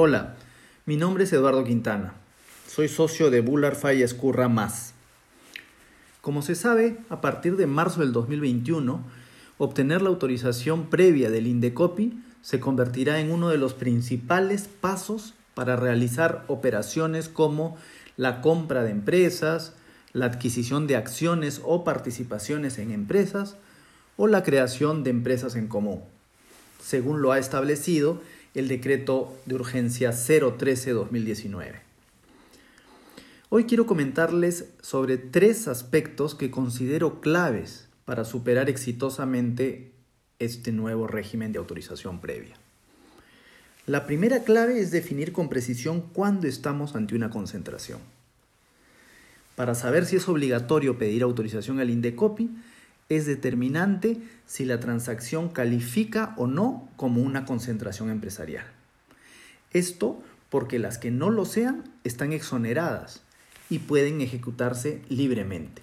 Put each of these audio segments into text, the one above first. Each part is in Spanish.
Hola, mi nombre es Eduardo Quintana. Soy socio de Bular Falla Escurra Más. Como se sabe, a partir de marzo del 2021, obtener la autorización previa del Indecopi se convertirá en uno de los principales pasos para realizar operaciones como la compra de empresas, la adquisición de acciones o participaciones en empresas o la creación de empresas en común, según lo ha establecido el decreto de urgencia 013-2019. Hoy quiero comentarles sobre tres aspectos que considero claves para superar exitosamente este nuevo régimen de autorización previa. La primera clave es definir con precisión cuándo estamos ante una concentración. Para saber si es obligatorio pedir autorización al Indecopi, es determinante si la transacción califica o no como una concentración empresarial. Esto porque las que no lo sean están exoneradas y pueden ejecutarse libremente.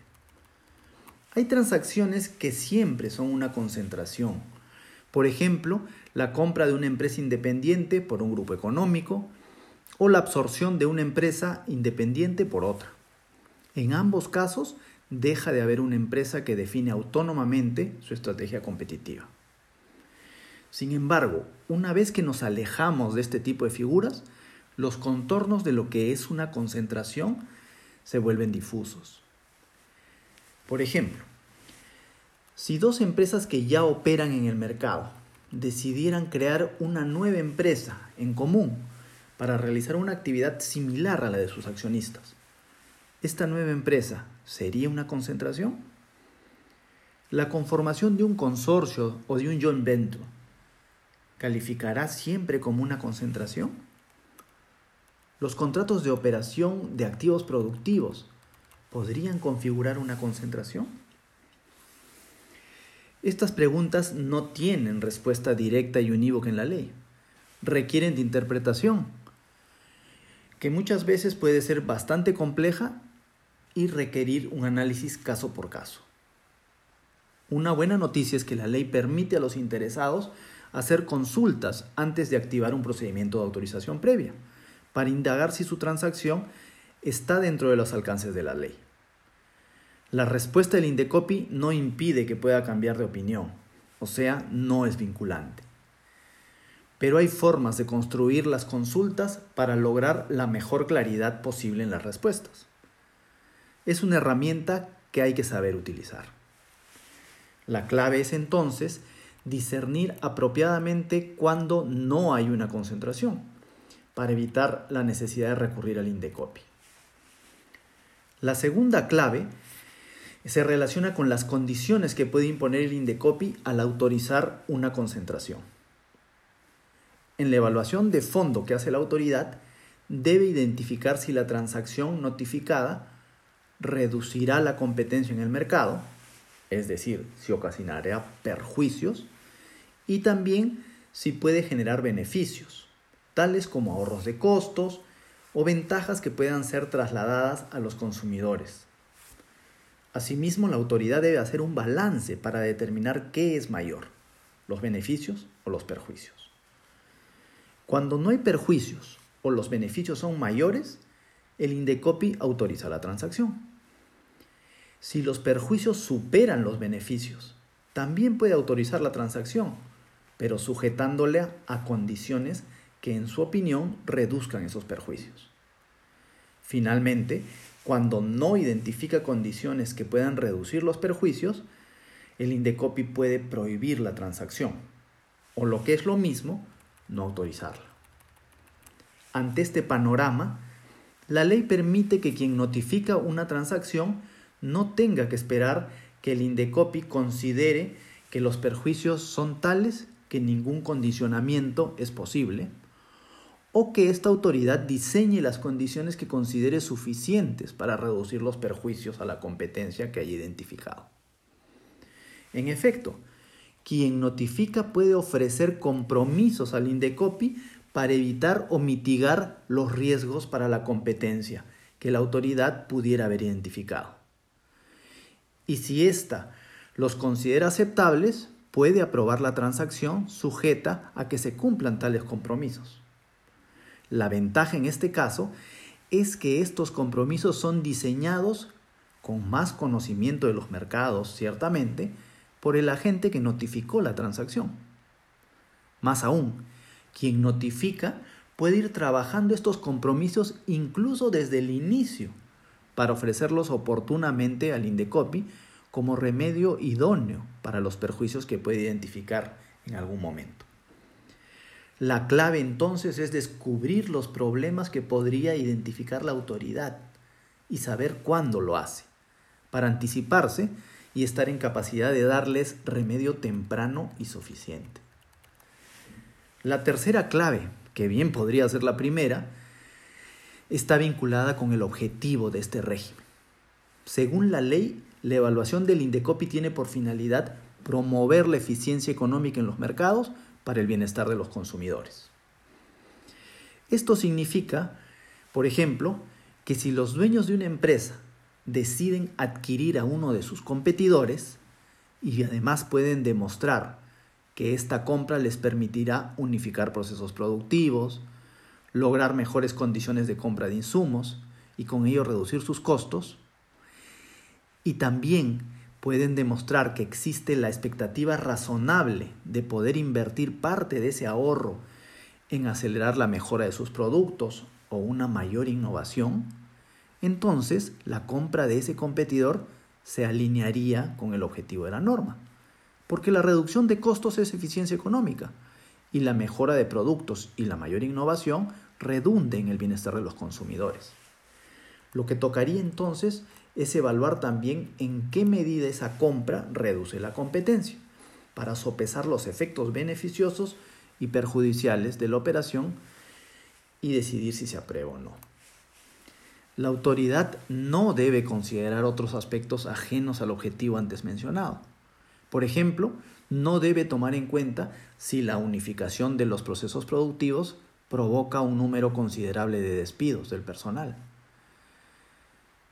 Hay transacciones que siempre son una concentración. Por ejemplo, la compra de una empresa independiente por un grupo económico o la absorción de una empresa independiente por otra. En ambos casos, deja de haber una empresa que define autónomamente su estrategia competitiva. Sin embargo, una vez que nos alejamos de este tipo de figuras, los contornos de lo que es una concentración se vuelven difusos. Por ejemplo, si dos empresas que ya operan en el mercado decidieran crear una nueva empresa en común para realizar una actividad similar a la de sus accionistas, ¿esta nueva empresa sería una concentración? La conformación de un consorcio o de un joint venture calificará siempre como una concentración? Los contratos de operación de activos productivos podrían configurar una concentración? Estas preguntas no tienen respuesta directa y unívoca en la ley. Requieren de interpretación, que muchas veces puede ser bastante compleja y requerir un análisis caso por caso. Una buena noticia es que la ley permite a los interesados hacer consultas antes de activar un procedimiento de autorización previa, para indagar si su transacción está dentro de los alcances de la ley. La respuesta del Indecopi no impide que pueda cambiar de opinión, o sea, no es vinculante. Pero hay formas de construir las consultas para lograr la mejor claridad posible en las respuestas es una herramienta que hay que saber utilizar. La clave es entonces discernir apropiadamente cuando no hay una concentración, para evitar la necesidad de recurrir al Indecopi. La segunda clave se relaciona con las condiciones que puede imponer el Indecopi al autorizar una concentración. En la evaluación de fondo que hace la autoridad, debe identificar si la transacción notificada reducirá la competencia en el mercado, es decir, si ocasionará perjuicios, y también si puede generar beneficios, tales como ahorros de costos o ventajas que puedan ser trasladadas a los consumidores. Asimismo, la autoridad debe hacer un balance para determinar qué es mayor, los beneficios o los perjuicios. Cuando no hay perjuicios o los beneficios son mayores, el Indecopi autoriza la transacción. Si los perjuicios superan los beneficios, también puede autorizar la transacción, pero sujetándole a condiciones que en su opinión reduzcan esos perjuicios. Finalmente, cuando no identifica condiciones que puedan reducir los perjuicios, el Indecopi puede prohibir la transacción, o lo que es lo mismo, no autorizarla. Ante este panorama, la ley permite que quien notifica una transacción no tenga que esperar que el Indecopi considere que los perjuicios son tales que ningún condicionamiento es posible, o que esta autoridad diseñe las condiciones que considere suficientes para reducir los perjuicios a la competencia que haya identificado. En efecto, quien notifica puede ofrecer compromisos al Indecopi para evitar o mitigar los riesgos para la competencia que la autoridad pudiera haber identificado. Y si ésta los considera aceptables, puede aprobar la transacción sujeta a que se cumplan tales compromisos. La ventaja en este caso es que estos compromisos son diseñados con más conocimiento de los mercados, ciertamente, por el agente que notificó la transacción. Más aún, quien notifica puede ir trabajando estos compromisos incluso desde el inicio para ofrecerlos oportunamente al Indecopi como remedio idóneo para los perjuicios que puede identificar en algún momento. La clave entonces es descubrir los problemas que podría identificar la autoridad y saber cuándo lo hace, para anticiparse y estar en capacidad de darles remedio temprano y suficiente. La tercera clave, que bien podría ser la primera, está vinculada con el objetivo de este régimen. Según la ley, la evaluación del Indecopi tiene por finalidad promover la eficiencia económica en los mercados para el bienestar de los consumidores. Esto significa, por ejemplo, que si los dueños de una empresa deciden adquirir a uno de sus competidores y además pueden demostrar que esta compra les permitirá unificar procesos productivos, lograr mejores condiciones de compra de insumos y con ello reducir sus costos, y también pueden demostrar que existe la expectativa razonable de poder invertir parte de ese ahorro en acelerar la mejora de sus productos o una mayor innovación, entonces la compra de ese competidor se alinearía con el objetivo de la norma, porque la reducción de costos es eficiencia económica y la mejora de productos y la mayor innovación redunde en el bienestar de los consumidores. Lo que tocaría entonces es evaluar también en qué medida esa compra reduce la competencia, para sopesar los efectos beneficiosos y perjudiciales de la operación y decidir si se aprueba o no. La autoridad no debe considerar otros aspectos ajenos al objetivo antes mencionado. Por ejemplo, no debe tomar en cuenta si la unificación de los procesos productivos provoca un número considerable de despidos del personal.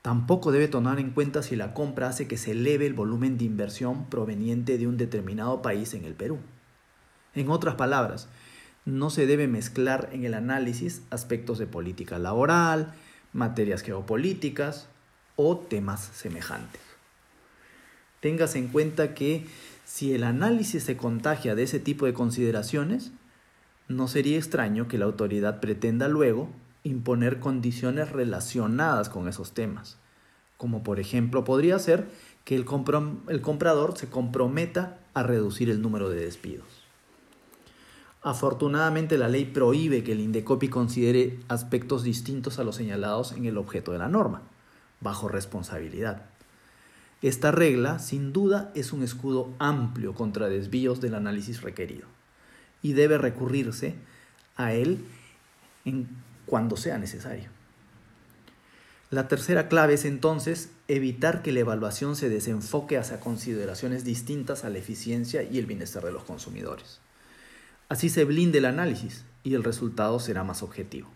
Tampoco debe tomar en cuenta si la compra hace que se eleve el volumen de inversión proveniente de un determinado país en el Perú. En otras palabras, no se debe mezclar en el análisis aspectos de política laboral, materias geopolíticas o temas semejantes. Tengas en cuenta que si el análisis se contagia de ese tipo de consideraciones, no sería extraño que la autoridad pretenda luego imponer condiciones relacionadas con esos temas, como por ejemplo podría ser que el, el comprador se comprometa a reducir el número de despidos. Afortunadamente la ley prohíbe que el Indecopi considere aspectos distintos a los señalados en el objeto de la norma, bajo responsabilidad. Esta regla, sin duda, es un escudo amplio contra desvíos del análisis requerido y debe recurrirse a él cuando sea necesario. La tercera clave es entonces evitar que la evaluación se desenfoque hacia consideraciones distintas a la eficiencia y el bienestar de los consumidores. Así se blinde el análisis y el resultado será más objetivo.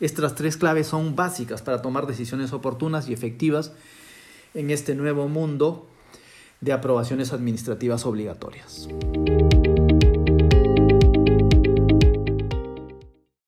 Estas tres claves son básicas para tomar decisiones oportunas y efectivas en este nuevo mundo de aprobaciones administrativas obligatorias.